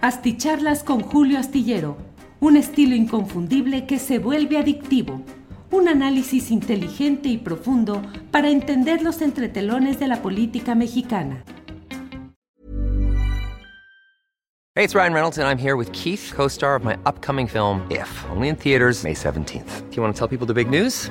Asticharlas con Julio Astillero, un estilo inconfundible que se vuelve adictivo. Un análisis inteligente y profundo para entender los entretelones de la política mexicana. Hey, it's Ryan Reynolds, and I'm here with Keith, co star of my upcoming film, If, only in theaters, May 17th. Do you want to tell people the big news?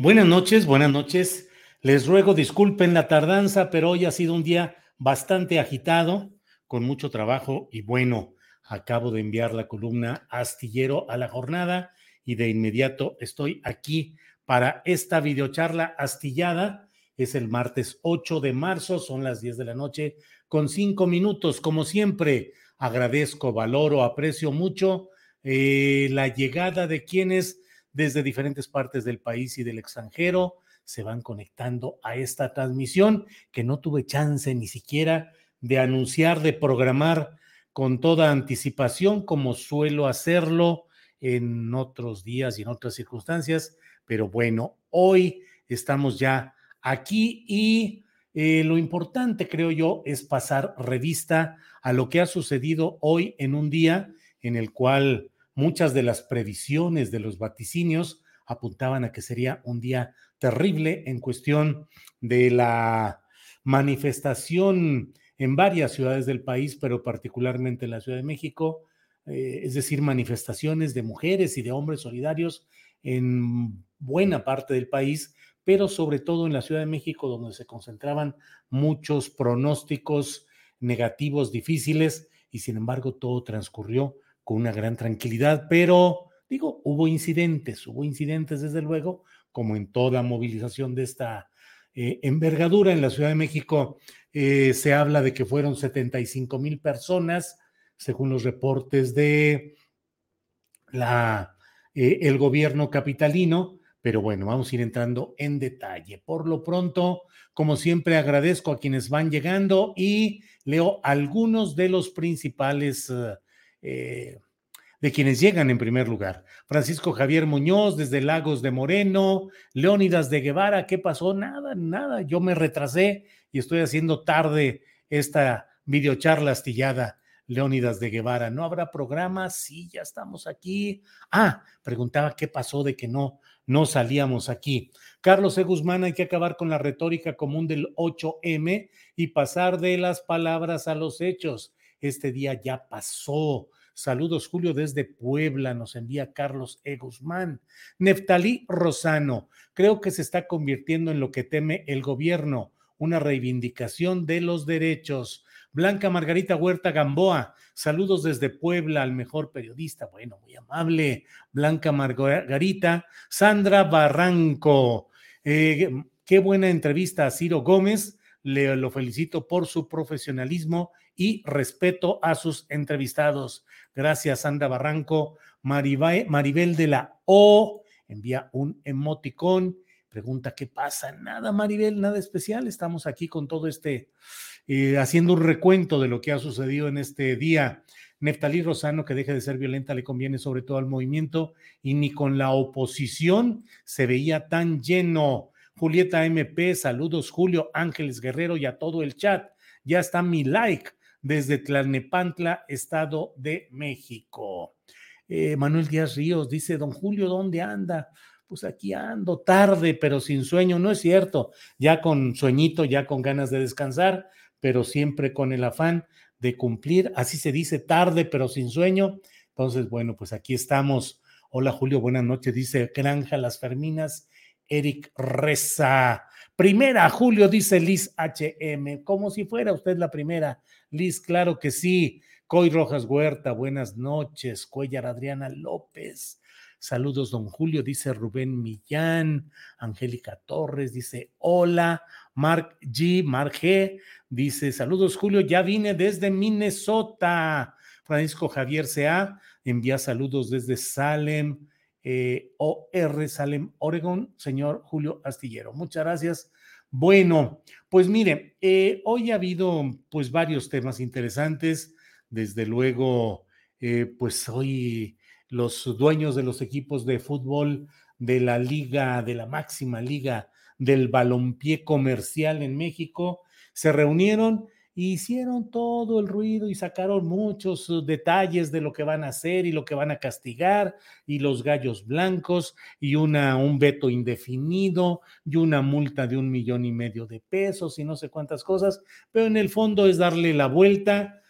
Buenas noches, buenas noches. Les ruego disculpen la tardanza, pero hoy ha sido un día bastante agitado, con mucho trabajo y bueno, acabo de enviar la columna Astillero a la jornada y de inmediato estoy aquí para esta videocharla astillada. Es el martes 8 de marzo, son las 10 de la noche con 5 minutos. Como siempre, agradezco, valoro, aprecio mucho eh, la llegada de quienes desde diferentes partes del país y del extranjero se van conectando a esta transmisión que no tuve chance ni siquiera de anunciar, de programar con toda anticipación como suelo hacerlo en otros días y en otras circunstancias. Pero bueno, hoy estamos ya aquí y eh, lo importante, creo yo, es pasar revista a lo que ha sucedido hoy en un día en el cual muchas de las previsiones de los vaticinios apuntaban a que sería un día terrible en cuestión de la manifestación en varias ciudades del país, pero particularmente en la Ciudad de México, eh, es decir, manifestaciones de mujeres y de hombres solidarios en buena parte del país, pero sobre todo en la Ciudad de México, donde se concentraban muchos pronósticos negativos difíciles, y sin embargo todo transcurrió con una gran tranquilidad, pero digo, hubo incidentes, hubo incidentes desde luego, como en toda movilización de esta eh, envergadura en la Ciudad de México, eh, se habla de que fueron 75 mil personas, según los reportes de la, eh, el gobierno capitalino, pero bueno, vamos a ir entrando en detalle. Por lo pronto, como siempre, agradezco a quienes van llegando y leo algunos de los principales eh, de quienes llegan en primer lugar. Francisco Javier Muñoz desde Lagos de Moreno, Leónidas de Guevara, ¿qué pasó? Nada, nada, yo me retrasé y estoy haciendo tarde esta videocharla astillada. Leónidas de Guevara, ¿no habrá programa? Sí, ya estamos aquí. Ah, preguntaba qué pasó de que no, no salíamos aquí. Carlos E. Guzmán, hay que acabar con la retórica común del 8M y pasar de las palabras a los hechos. Este día ya pasó. Saludos, Julio, desde Puebla, nos envía Carlos E. Guzmán. Neftalí Rosano, creo que se está convirtiendo en lo que teme el gobierno, una reivindicación de los derechos. Blanca Margarita Huerta Gamboa, saludos desde Puebla al mejor periodista. Bueno, muy amable. Blanca Margarita. Sandra Barranco, eh, qué buena entrevista a Ciro Gómez. Le lo felicito por su profesionalismo y respeto a sus entrevistados. Gracias, Sandra Barranco. Maribel de la O envía un emoticón. Pregunta qué pasa. Nada, Maribel, nada especial. Estamos aquí con todo este, eh, haciendo un recuento de lo que ha sucedido en este día. Neftalí Rosano, que deje de ser violenta, le conviene sobre todo al movimiento y ni con la oposición se veía tan lleno. Julieta MP, saludos, Julio Ángeles Guerrero y a todo el chat. Ya está mi like desde Tlalnepantla, Estado de México. Eh, Manuel Díaz Ríos dice, don Julio, ¿dónde anda? Pues aquí ando tarde, pero sin sueño, no es cierto, ya con sueñito, ya con ganas de descansar, pero siempre con el afán de cumplir, así se dice, tarde, pero sin sueño, Entonces, bueno, pues aquí estamos. Hola Julio, buenas noches. Dice Granja Las Ferminas, Eric Reza. Primera, Julio, dice Liz HM, como si fuera usted la primera. Liz, claro que sí. Coy Rojas Huerta, buenas noches. Cuellar Adriana López. Saludos, don Julio, dice Rubén Millán. Angélica Torres dice hola. Mark G, Mark G, dice saludos, Julio, ya vine desde Minnesota. Francisco Javier C.A. envía saludos desde Salem, eh, OR, Salem, Oregon, señor Julio Astillero. Muchas gracias. Bueno, pues mire, eh, hoy ha habido pues varios temas interesantes. Desde luego, eh, pues hoy los dueños de los equipos de fútbol de la liga, de la máxima liga del balompié comercial en México, se reunieron hicieron todo el ruido y sacaron muchos uh, detalles de lo que van a hacer y lo que van a castigar y los gallos blancos y una, un veto indefinido y una multa de un millón y medio de pesos y no sé cuántas cosas, pero en el fondo es darle la vuelta.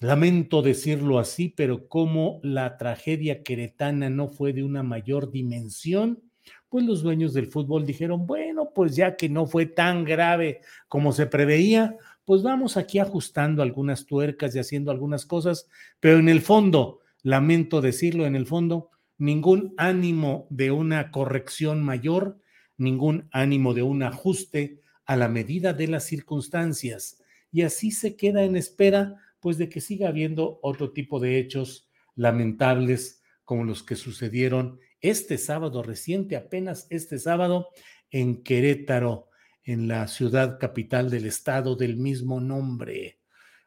Lamento decirlo así, pero como la tragedia queretana no fue de una mayor dimensión, pues los dueños del fútbol dijeron, bueno, pues ya que no fue tan grave como se preveía, pues vamos aquí ajustando algunas tuercas y haciendo algunas cosas, pero en el fondo, lamento decirlo, en el fondo, ningún ánimo de una corrección mayor, ningún ánimo de un ajuste a la medida de las circunstancias. Y así se queda en espera, pues, de que siga habiendo otro tipo de hechos lamentables como los que sucedieron este sábado reciente, apenas este sábado, en Querétaro en la ciudad capital del estado del mismo nombre.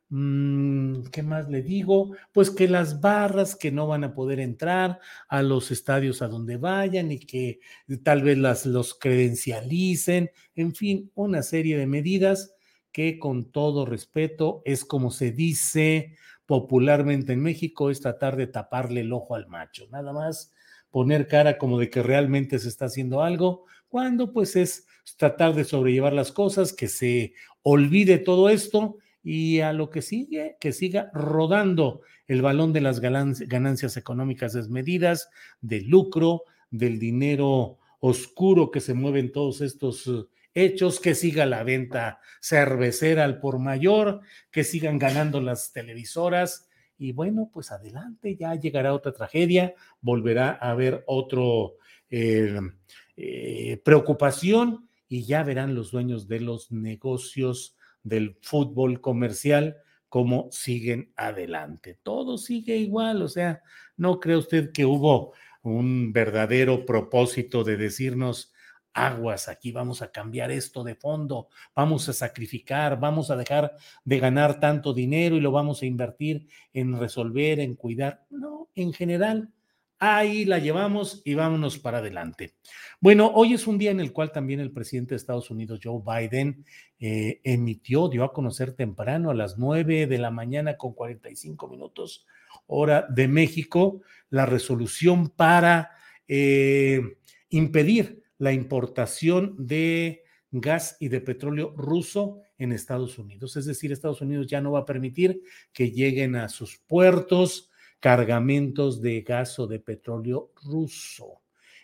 Mm, ¿Qué más le digo? Pues que las barras que no van a poder entrar a los estadios a donde vayan y que tal vez las, los credencialicen, en fin, una serie de medidas que con todo respeto es como se dice popularmente en México, es tratar de taparle el ojo al macho, nada más poner cara como de que realmente se está haciendo algo, cuando pues es tratar de sobrellevar las cosas, que se olvide todo esto y a lo que sigue, que siga rodando el balón de las ganancias económicas desmedidas, del lucro, del dinero oscuro que se mueve en todos estos uh, hechos, que siga la venta cervecera al por mayor, que sigan ganando las televisoras y bueno, pues adelante, ya llegará otra tragedia, volverá a haber otro eh, eh, preocupación y ya verán los dueños de los negocios del fútbol comercial cómo siguen adelante. Todo sigue igual, o sea, no cree usted que hubo un verdadero propósito de decirnos, aguas, aquí vamos a cambiar esto de fondo, vamos a sacrificar, vamos a dejar de ganar tanto dinero y lo vamos a invertir en resolver, en cuidar. No, en general, ahí la llevamos y vámonos para adelante. Bueno, hoy es un día en el cual también el presidente de Estados Unidos, Joe Biden, eh, emitió, dio a conocer temprano a las 9 de la mañana con 45 minutos, hora de México, la resolución para eh, impedir la importación de gas y de petróleo ruso en Estados Unidos. Es decir, Estados Unidos ya no va a permitir que lleguen a sus puertos cargamentos de gas o de petróleo ruso.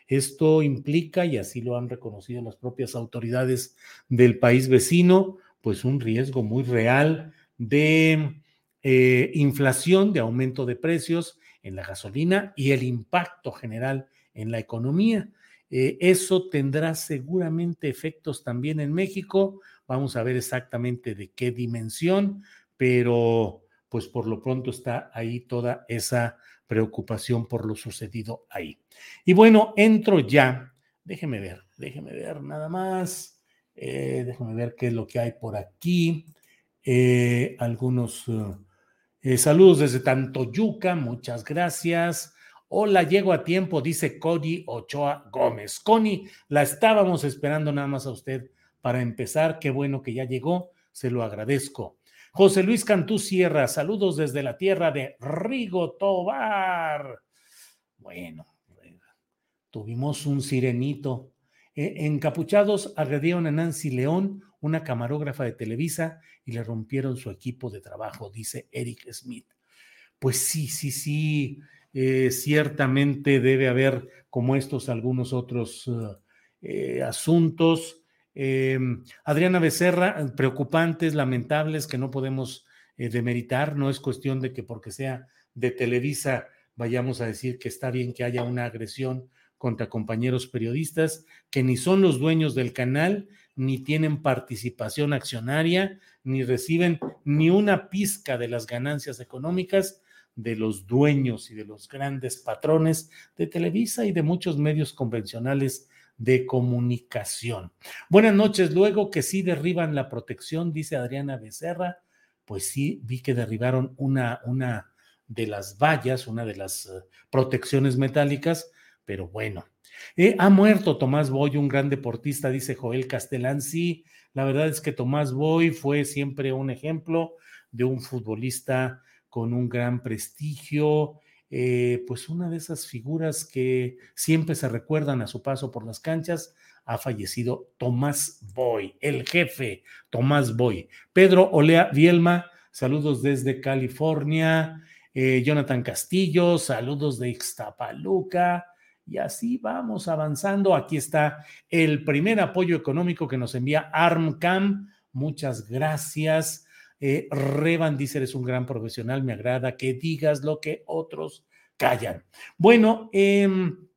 Esto implica, y así lo han reconocido las propias autoridades del país vecino, pues un riesgo muy real de eh, inflación, de aumento de precios en la gasolina y el impacto general en la economía. Eh, eso tendrá seguramente efectos también en México. Vamos a ver exactamente de qué dimensión, pero pues por lo pronto está ahí toda esa preocupación por lo sucedido ahí. Y bueno, entro ya. Déjeme ver, déjeme ver nada más. Eh, déjeme ver qué es lo que hay por aquí. Eh, algunos saludos desde Tantoyuca, muchas gracias. Hola, llego a tiempo, dice Cody Ochoa Gómez. Connie, la estábamos esperando nada más a usted para empezar. Qué bueno que ya llegó, se lo agradezco. José Luis Cantú Sierra, saludos desde la tierra de Rigo Tobar. Bueno, tuvimos un sirenito. E, encapuchados agredieron a Nancy León, una camarógrafa de Televisa, y le rompieron su equipo de trabajo, dice Eric Smith. pues sí, sí, sí, eh, ciertamente debe haber como estos algunos otros eh, asuntos. Adriana Becerra, preocupantes, lamentables, que no podemos demeritar, no es cuestión de que porque sea de Televisa vayamos a decir que está bien que haya una agresión contra compañeros periodistas que ni son los dueños del canal, ni tienen participación accionaria, ni reciben ni una pizca de las ganancias económicas de los dueños y de los grandes patrones de Televisa y de muchos medios convencionales de comunicación. Buenas noches. Luego que sí derriban la protección, dice Adriana Becerra, pues sí vi que derribaron una, una de las vallas, una de las eh, protecciones metálicas, pero bueno, eh, ha muerto Tomás Boy, un gran deportista, dice Joel Castellán. Sí, la verdad es que Tomás Boy fue siempre un ejemplo de un futbolista con un gran prestigio, eh, pues una de esas figuras que siempre se recuerdan a su paso por las canchas. Ha fallecido Tomás Boy, el jefe Tomás Boy. Pedro Olea Vielma, saludos desde California. Eh, Jonathan Castillo, saludos de Ixtapaluca. Y así vamos avanzando. Aquí está el primer apoyo económico que nos envía ARMCAM. Muchas gracias. Eh, Revan dice, eres un gran profesional, me agrada que digas lo que otros callan. Bueno, em,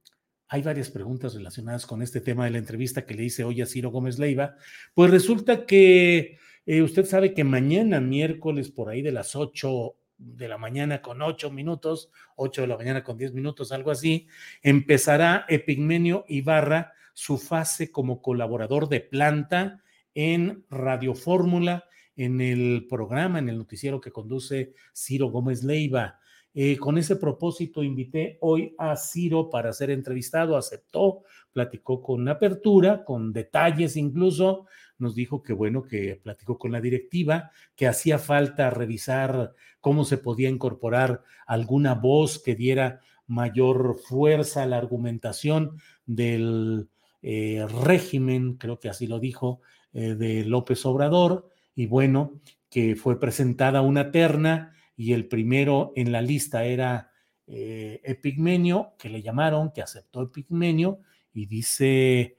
hay varias preguntas relacionadas con este tema de la entrevista que le hice hoy a Ciro Gómez Leiva. Pues resulta que eh, usted sabe que mañana, miércoles, por ahí de las 8 de la mañana con ocho minutos, ocho de la mañana con diez minutos, algo así, empezará Epigmenio Ibarra su fase como colaborador de planta en Radio Fórmula, en el programa, en el noticiero que conduce Ciro Gómez Leiva. Eh, con ese propósito invité hoy a Ciro para ser entrevistado, aceptó, platicó con apertura, con detalles incluso, nos dijo que bueno, que platicó con la directiva, que hacía falta revisar cómo se podía incorporar alguna voz que diera mayor fuerza a la argumentación del eh, régimen, creo que así lo dijo, eh, de López Obrador, y bueno, que fue presentada una terna y el primero en la lista era eh, Epigmenio, que le llamaron, que aceptó Epigmenio, y dice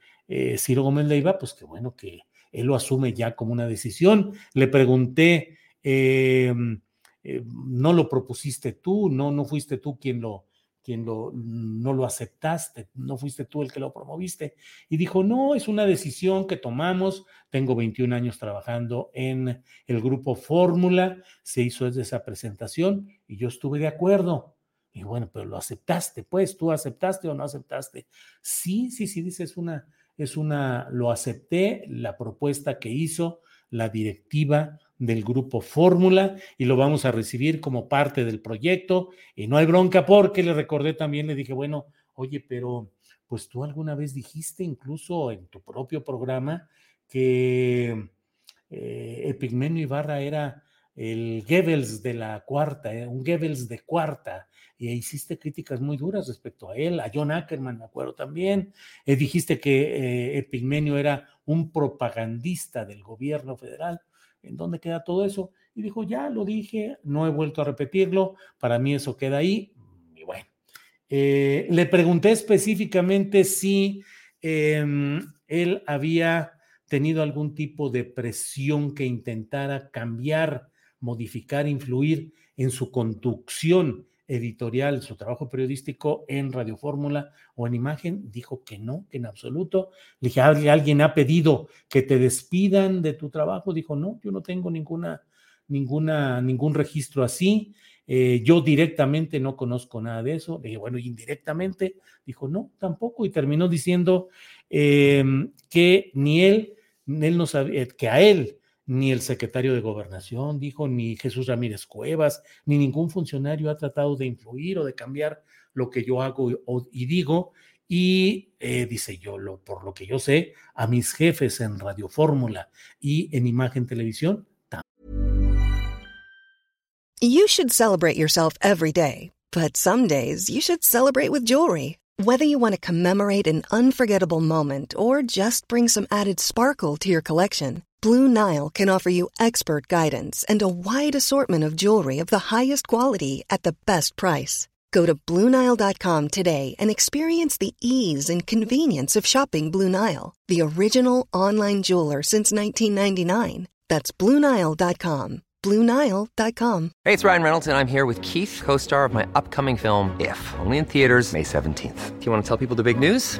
Ciro Gómez Leiva, pues que bueno, que él lo asume ya como una decisión. Le pregunté, em, eh, no lo propusiste tú, no, no fuiste tú quien lo, quien lo, no lo aceptaste, no fuiste tú el que lo promoviste. Y dijo, no, es una decisión que tomamos, tengo 21 años trabajando en el grupo Fórmula, se hizo desde esa presentación y yo estuve de acuerdo. Y bueno, pero lo aceptaste, pues, ¿tú aceptaste o no aceptaste? Sí, sí, sí, dice, es una, es una, lo acepté, la propuesta que hizo la directiva del grupo Fórmula y lo vamos a recibir como parte del proyecto y no hay bronca porque le recordé también, le dije, bueno, oye, pero pues tú alguna vez dijiste incluso en tu propio programa que eh, Epigmenio Ibarra era el Goebbels de la cuarta, eh, un Goebbels de cuarta, y hiciste críticas muy duras respecto a él, a John Ackerman, me acuerdo también. Eh, dijiste que Epigmenio era un propagandista del gobierno federal. ¿En dónde queda todo eso? Y dijo, ya lo dije, no he vuelto a repetirlo, para mí eso queda ahí. Y bueno, eh, le pregunté específicamente si em, él había tenido algún tipo de presión que intentara cambiar, modificar, influir en su conducción editorial, su trabajo periodístico en Radio Fórmula o en Imagen, dijo que no, que en absoluto. Le dije, ¿alguien ha pedido que te despidan de tu trabajo? Dijo, no, yo no tengo ninguna, ninguna, ningún registro así. Eh, yo directamente no conozco nada de eso. Le dije, bueno, indirectamente, dijo, no, tampoco. Y terminó diciendo em, que ni él, él no sabía, que a él ni el secretario de gobernación dijo, ni Jesús Ramírez Cuevas, ni ningún funcionario ha tratado de influir o de cambiar lo que yo hago y digo. Y eh, dice yo, lo, por lo que yo sé, a mis jefes en Radio Fórmula y en Imagen Televisión. You should celebrate yourself every day, but some days you should celebrate with jewelry. Whether you want to commemorate an unforgettable moment or just bring some added sparkle to your collection. Blue Nile can offer you expert guidance and a wide assortment of jewelry of the highest quality at the best price. Go to BlueNile.com today and experience the ease and convenience of shopping Blue Nile, the original online jeweler since 1999. That's BlueNile.com. BlueNile.com. Hey, it's Ryan Reynolds, and I'm here with Keith, co star of my upcoming film, If, only in theaters, May 17th. Do you want to tell people the big news?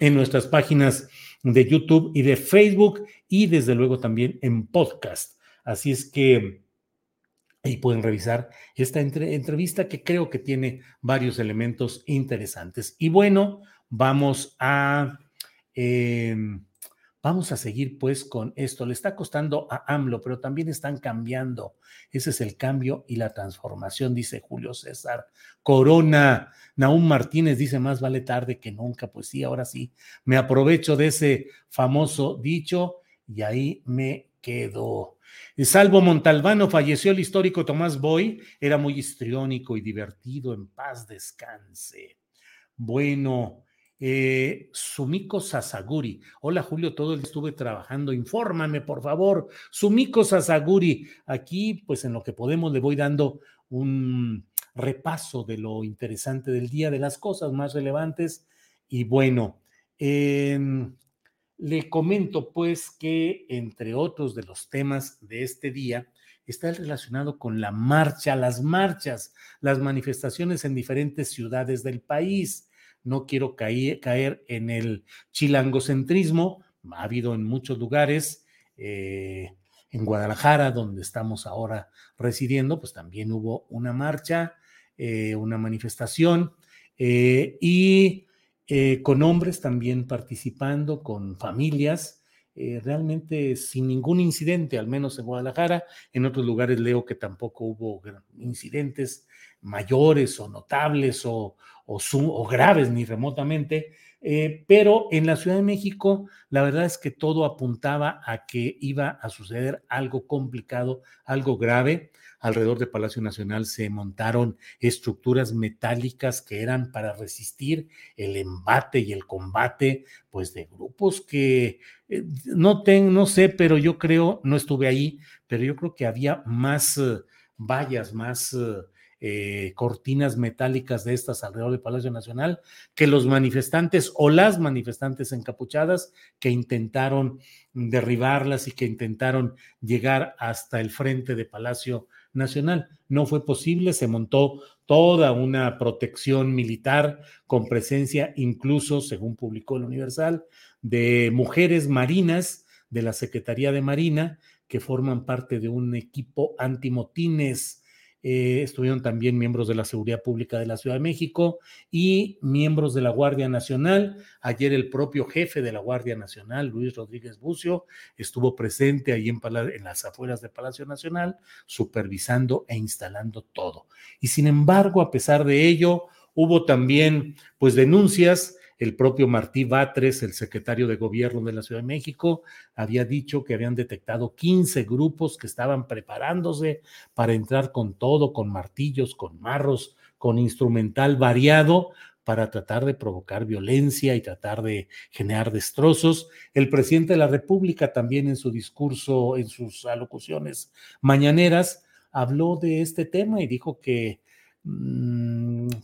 en nuestras páginas de YouTube y de Facebook y desde luego también en podcast. Así es que ahí pueden revisar esta entre, entrevista que creo que tiene varios elementos interesantes. Y bueno, vamos a... Eh, Vamos a seguir pues con esto. Le está costando a AMLO, pero también están cambiando. Ese es el cambio y la transformación, dice Julio César. Corona, Naúm Martínez dice, más vale tarde que nunca. Pues sí, ahora sí, me aprovecho de ese famoso dicho y ahí me quedo. Salvo Montalbano, falleció el histórico Tomás Boy, era muy histriónico y divertido, en paz descanse. Bueno, eh, Sumiko Sasaguri. Hola Julio, todo el estuve trabajando. Infórmame, por favor. Sumiko Sasaguri. Aquí, pues en lo que podemos, le voy dando un repaso de lo interesante del día, de las cosas más relevantes. Y bueno, em, le comento pues que entre otros de los temas de este día, está relacionado con la marcha, las marchas, las manifestaciones en diferentes ciudades del país no quiero caer, en el chilangocentrismo, ha habido en muchos lugares, eh, en Guadalajara, donde estamos ahora residiendo, pues también hubo una marcha, eh, una manifestación eh, y con hombres también participando, con familias. realmente sin ningún incidente, al menos en Guadalajara. En otros lugares leo que tampoco hubo incidentes mayores o notables o, o, graves ni remotamente, eh, pero en la Ciudad de México la verdad es que todo apuntaba a que iba a suceder algo complicado, algo grave. Alrededor de Palacio Nacional se montaron estructuras metálicas que eran para resistir el embate y el combate, pues de grupos que eh, no, no sé, pero yo creo, no estuve ahí, pero yo creo que había más eh, vallas, más eh, cortinas metálicas de estas alrededor del Palacio Nacional, que los manifestantes o las manifestantes encapuchadas que intentaron derribarlas y que intentaron llegar hasta el frente de Palacio Nacional. No fue posible, se montó toda una protección militar con presencia incluso, según publicó el Universal, de mujeres marinas de la Secretaría de Marina que forman parte de un equipo antimotines eh, estuvieron también miembros de la Seguridad Pública de la Ciudad de México y miembros de la Guardia Nacional. Ayer el propio jefe de la Guardia Nacional, Luis Rodríguez Bucio, estuvo presente ahí en, en las afueras del Palacio Nacional, supervisando e instalando todo. Y sin embargo, a pesar de ello, hubo también pues denuncias el propio Martí Batres, el secretario de gobierno de la Ciudad de México, había dicho que habían detectado 15 grupos que estaban preparándose para entrar con todo, con martillos, con marros, con instrumental variado para tratar de provocar violencia y tratar de generar destrozos. El presidente de la República también en su discurso, en sus alocuciones mañaneras, habló de este tema y dijo que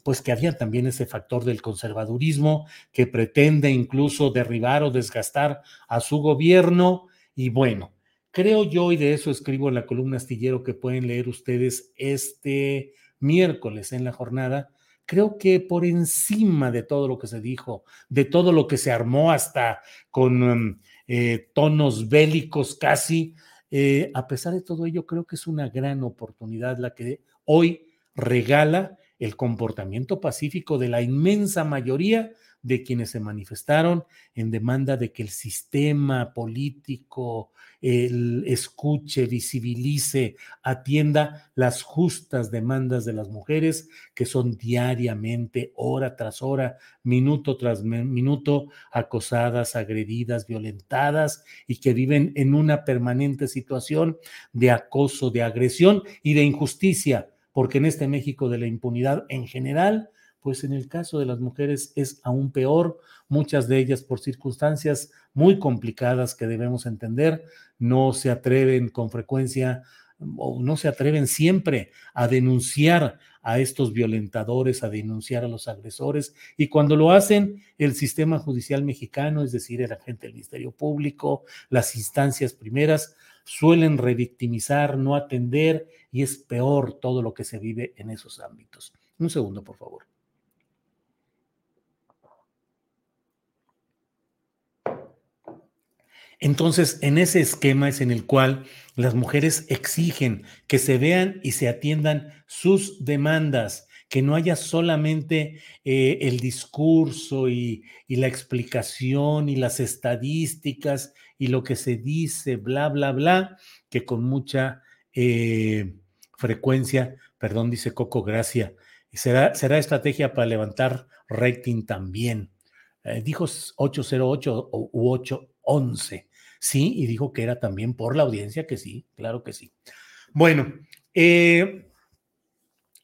pues que había también ese factor del conservadurismo que pretende incluso derribar o desgastar a su gobierno. Y bueno, creo yo, y de eso escribo en la columna astillero que pueden leer ustedes este miércoles en la jornada, creo que por encima de todo lo que se dijo, de todo lo que se armó hasta con mm, eh, tonos bélicos casi, eh, a pesar de todo ello, creo que es una gran oportunidad la que hoy regala el comportamiento pacífico de la inmensa mayoría de quienes se manifestaron en demanda de que el sistema político escuche, visibilice, atienda las justas demandas de las mujeres que son diariamente, hora tras hora, minuto tras minuto, acosadas, agredidas, violentadas y que viven en una permanente situación de acoso, de agresión y de injusticia, porque en este México de la impunidad en general, pues en el caso de las mujeres es aún peor, muchas de ellas por circunstancias muy complicadas que debemos entender, no se atreven con frecuencia o no se atreven siempre a denunciar a estos violentadores, a denunciar a los agresores, y cuando lo hacen, el sistema judicial mexicano, es decir, el agente del Ministerio Público, las instancias primeras, suelen revictimizar, no atender, y es peor todo lo que se vive en esos ámbitos. Un segundo, por favor. Entonces, en ese esquema es en el cual las mujeres exigen que se vean y se atiendan sus demandas, que no haya solamente eh, el discurso y, la explicación y las estadísticas y lo que se dice, bla, bla, bla, que con mucha eh, frecuencia, perdón, dice Coco Gracia, será, será estrategia para levantar rating también. Eh, dijo 808 u 811 sí, y dijo que era también por la audiencia, que sí, claro que sí. Bueno, eh,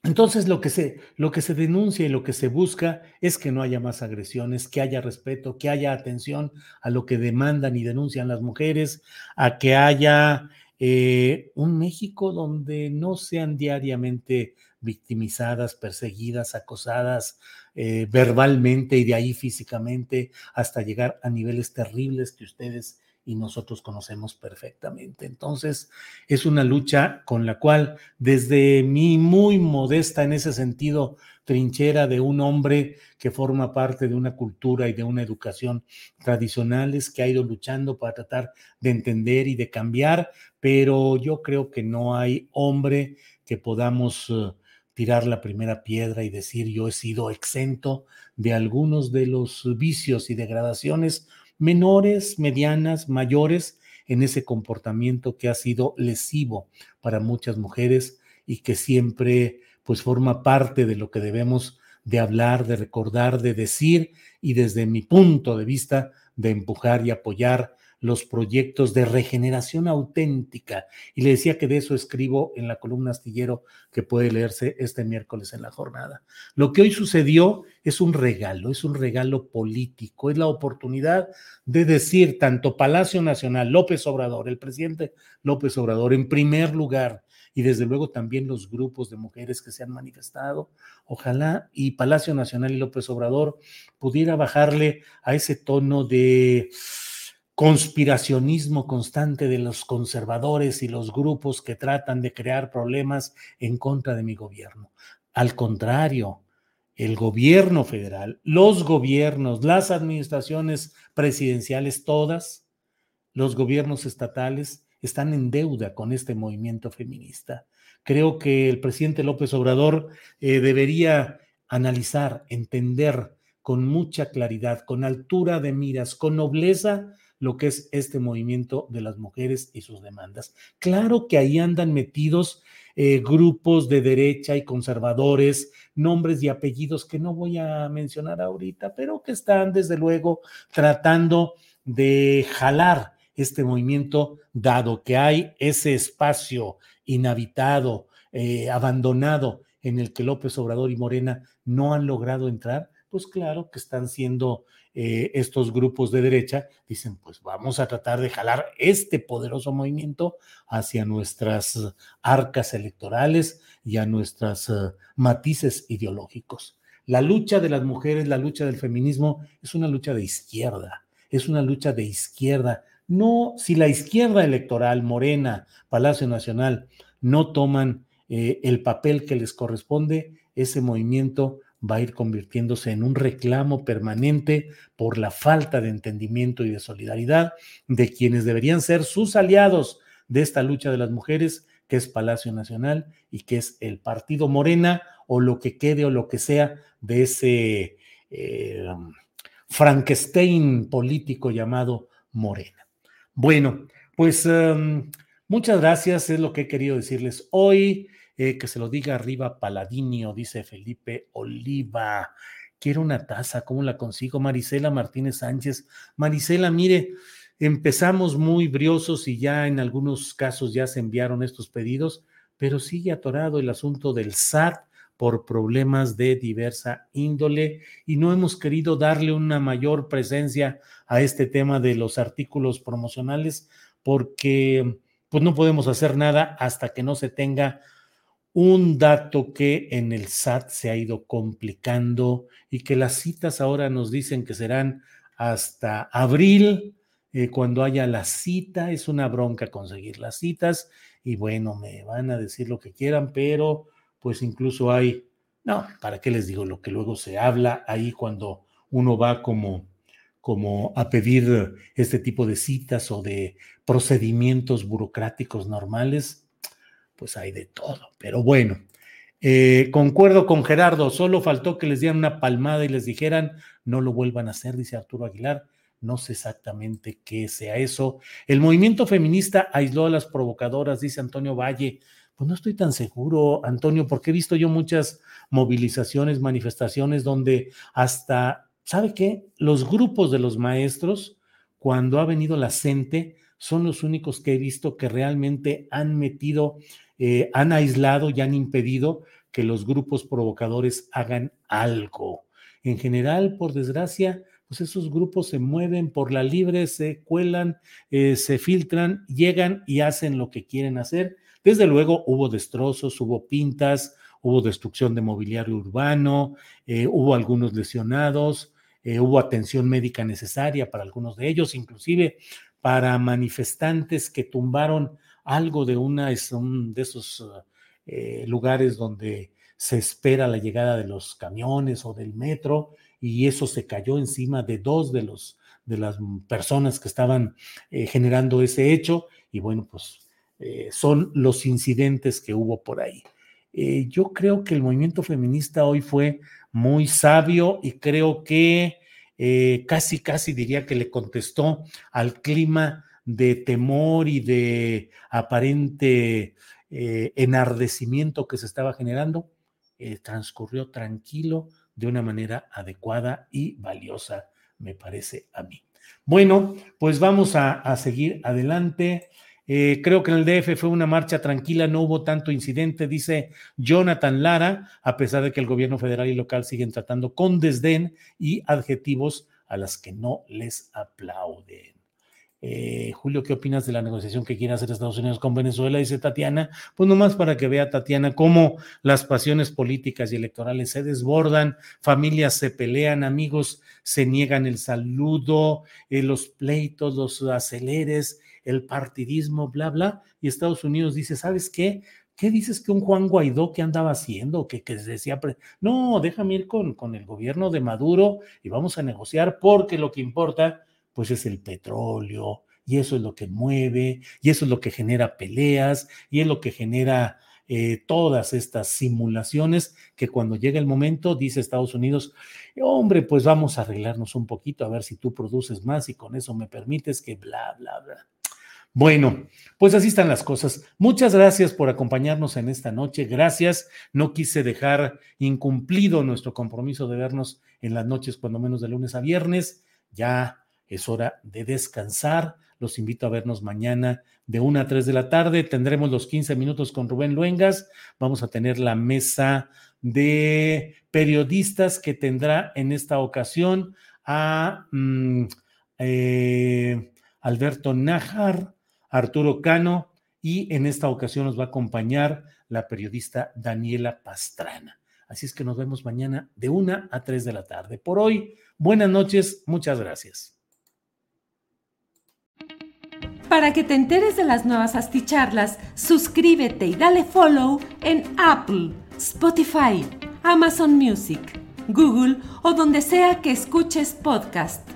entonces lo que, se, lo que se denuncia y lo que se busca es que no haya más agresiones, que haya respeto, que haya atención a lo que demandan y denuncian las mujeres, a que haya eh, un México donde no sean diariamente victimizadas, perseguidas, acosadas eh, verbalmente y de ahí físicamente hasta llegar a niveles terribles que ustedes y nosotros conocemos perfectamente. Entonces, es una lucha con la cual, desde mi muy modesta en ese sentido trinchera de un hombre que forma parte de una cultura y de una educación tradicionales, que ha ido luchando para tratar de entender y de cambiar, pero yo creo que no hay hombre que podamos... Eh, tirar la primera piedra y decir yo he sido exento de algunos de los vicios y degradaciones menores, medianas, mayores en ese comportamiento que ha sido lesivo para muchas mujeres y que siempre pues forma parte de lo que debemos de hablar, de recordar, de decir y desde mi punto de vista de empujar y apoyar los proyectos de regeneración auténtica. Y le decía que de eso escribo en la columna astillero que puede leerse este miércoles en la jornada. Lo que hoy sucedió es un regalo, es un regalo político, es la oportunidad de decir tanto Palacio Nacional, López Obrador, el presidente López Obrador, en primer lugar, y desde luego también los grupos de mujeres que se han manifestado. Ojalá y Palacio Nacional y López Obrador pudiera bajarle a ese tono de conspiracionismo constante de los conservadores y los grupos que tratan de crear problemas en contra de mi gobierno. Al contrario, el gobierno federal, los gobiernos, las administraciones presidenciales, todas, los gobiernos estatales están en deuda con este movimiento feminista. Creo que el presidente López Obrador eh, debería analizar, entender con mucha claridad, con altura de miras, con nobleza, lo que es este movimiento de las mujeres y sus demandas. Claro que ahí andan metidos eh, grupos de derecha y conservadores, nombres y apellidos que no voy a mencionar ahorita, pero que están desde luego tratando de jalar este movimiento, dado que hay ese espacio inhabitado, eh, abandonado, en el que López Obrador y Morena no han logrado entrar, pues claro que están siendo eh, estos grupos de derecha dicen, pues vamos a tratar de jalar este poderoso movimiento hacia nuestras arcas electorales y a nuestros eh, matices ideológicos. La lucha de las mujeres, la lucha del feminismo es una lucha de izquierda, es una lucha de izquierda. No, si la izquierda electoral, Morena, Palacio Nacional, no toman eh, el papel que les corresponde, ese movimiento va a ir convirtiéndose en un reclamo permanente por la falta de entendimiento y de solidaridad de quienes deberían ser sus aliados de esta lucha de las mujeres, que es Palacio Nacional y que es el Partido Morena o lo que quede o lo que sea de ese eh, Frankenstein político llamado Morena. Bueno, pues em, muchas gracias, es lo que he querido decirles hoy. Eh, que se lo diga arriba Paladinio, dice Felipe Oliva. Quiero una taza, ¿cómo la consigo? Marisela Martínez Sánchez. Marisela, mire, empezamos muy briosos y ya en algunos casos ya se enviaron estos pedidos, pero sigue atorado el asunto del SAT por problemas de diversa índole y no hemos querido darle una mayor presencia a este tema de los artículos promocionales porque pues no podemos hacer nada hasta que no se tenga un dato que en el SAT se ha ido complicando y que las citas ahora nos dicen que serán hasta abril, eh, cuando haya la cita, es una bronca conseguir las citas y bueno, me van a decir lo que quieran, pero pues incluso hay, no, ¿para qué les digo lo que luego se habla ahí cuando uno va como como a pedir este tipo de citas o de procedimientos burocráticos normales, pues hay de todo. Pero bueno, eh, concuerdo con Gerardo, solo faltó que les dieran una palmada y les dijeran, no lo vuelvan a hacer, dice Arturo Aguilar. No sé exactamente qué sea eso. El movimiento feminista aisló a las provocadoras, dice Antonio Valle. Pues no estoy tan seguro, Antonio, porque he visto yo muchas movilizaciones, manifestaciones donde hasta, ¿sabe qué? Los grupos de los maestros, cuando ha venido la CENTE, son los únicos que he visto que realmente han metido, eh, han aislado y han impedido que los grupos provocadores hagan algo. En general, por desgracia, pues esos grupos se mueven por la libre, se cuelan, eh, se filtran, llegan y hacen lo que quieren hacer. Desde luego hubo destrozos, hubo pintas, hubo destrucción de mobiliario urbano, eh, hubo algunos lesionados, hubo atención médica necesaria para algunos de ellos, inclusive para manifestantes que tumbaron algo de una de esos eh, lugares donde se espera la llegada de los camiones o del metro y eso se cayó encima de dos de los de las personas que estaban eh, generando ese hecho y bueno pues eh, son los incidentes que hubo por ahí. yo creo que el movimiento feminista hoy fue muy sabio y creo que eh, casi, casi diría que le contestó al clima de temor y de aparente eh, enardecimiento que se estaba generando, eh, transcurrió tranquilo de una manera adecuada y valiosa, me parece a mí. Bueno, pues vamos a seguir adelante. Eh, creo que en el DF fue una marcha tranquila, no hubo tanto incidente, dice Jonathan Lara, a pesar de que el gobierno federal y local siguen tratando con desdén y adjetivos a las que no les aplauden. Eh, Julio, ¿qué opinas de la negociación que quiere hacer Estados Unidos con Venezuela? Dice Tatiana. Pues nomás para que vea Tatiana cómo las pasiones políticas y electorales se desbordan, familias se pelean, amigos se niegan el saludo, eh, los pleitos, los aceleres, el partidismo, bla, bla, y Estados Unidos dice, ¿sabes qué? ¿Qué dices que un Juan Guaidó que andaba haciendo? Que, que decía, no, déjame ir con, con el gobierno de Maduro y vamos a negociar porque lo que importa, pues es el petróleo, y eso es lo que mueve, y eso es lo que genera peleas, y es lo que genera eh, todas estas simulaciones que cuando llega el momento, dice Estados Unidos, hombre, pues vamos a arreglarnos un poquito a ver si tú produces más y con eso me permites que bla, bla, bla. Bueno, pues así están las cosas. Muchas gracias por acompañarnos en esta noche. Gracias. No quise dejar incumplido nuestro compromiso de vernos en las noches, cuando menos de lunes a viernes. Ya es hora de descansar. Los invito a vernos mañana de 1 a 3 de la tarde. Tendremos los 15 minutos con Rubén Luengas. Vamos a tener la mesa de periodistas que tendrá en esta ocasión a mm, eh, Alberto Nájar Arturo Cano y en esta ocasión nos va a acompañar la periodista Daniela Pastrana. Así es que nos vemos mañana de una a tres de la tarde. Por hoy, buenas noches, muchas gracias. Para que te enteres de las nuevas asticharlas, suscríbete y dale follow en Apple, Spotify, Amazon Music, Google o donde sea que escuches podcast.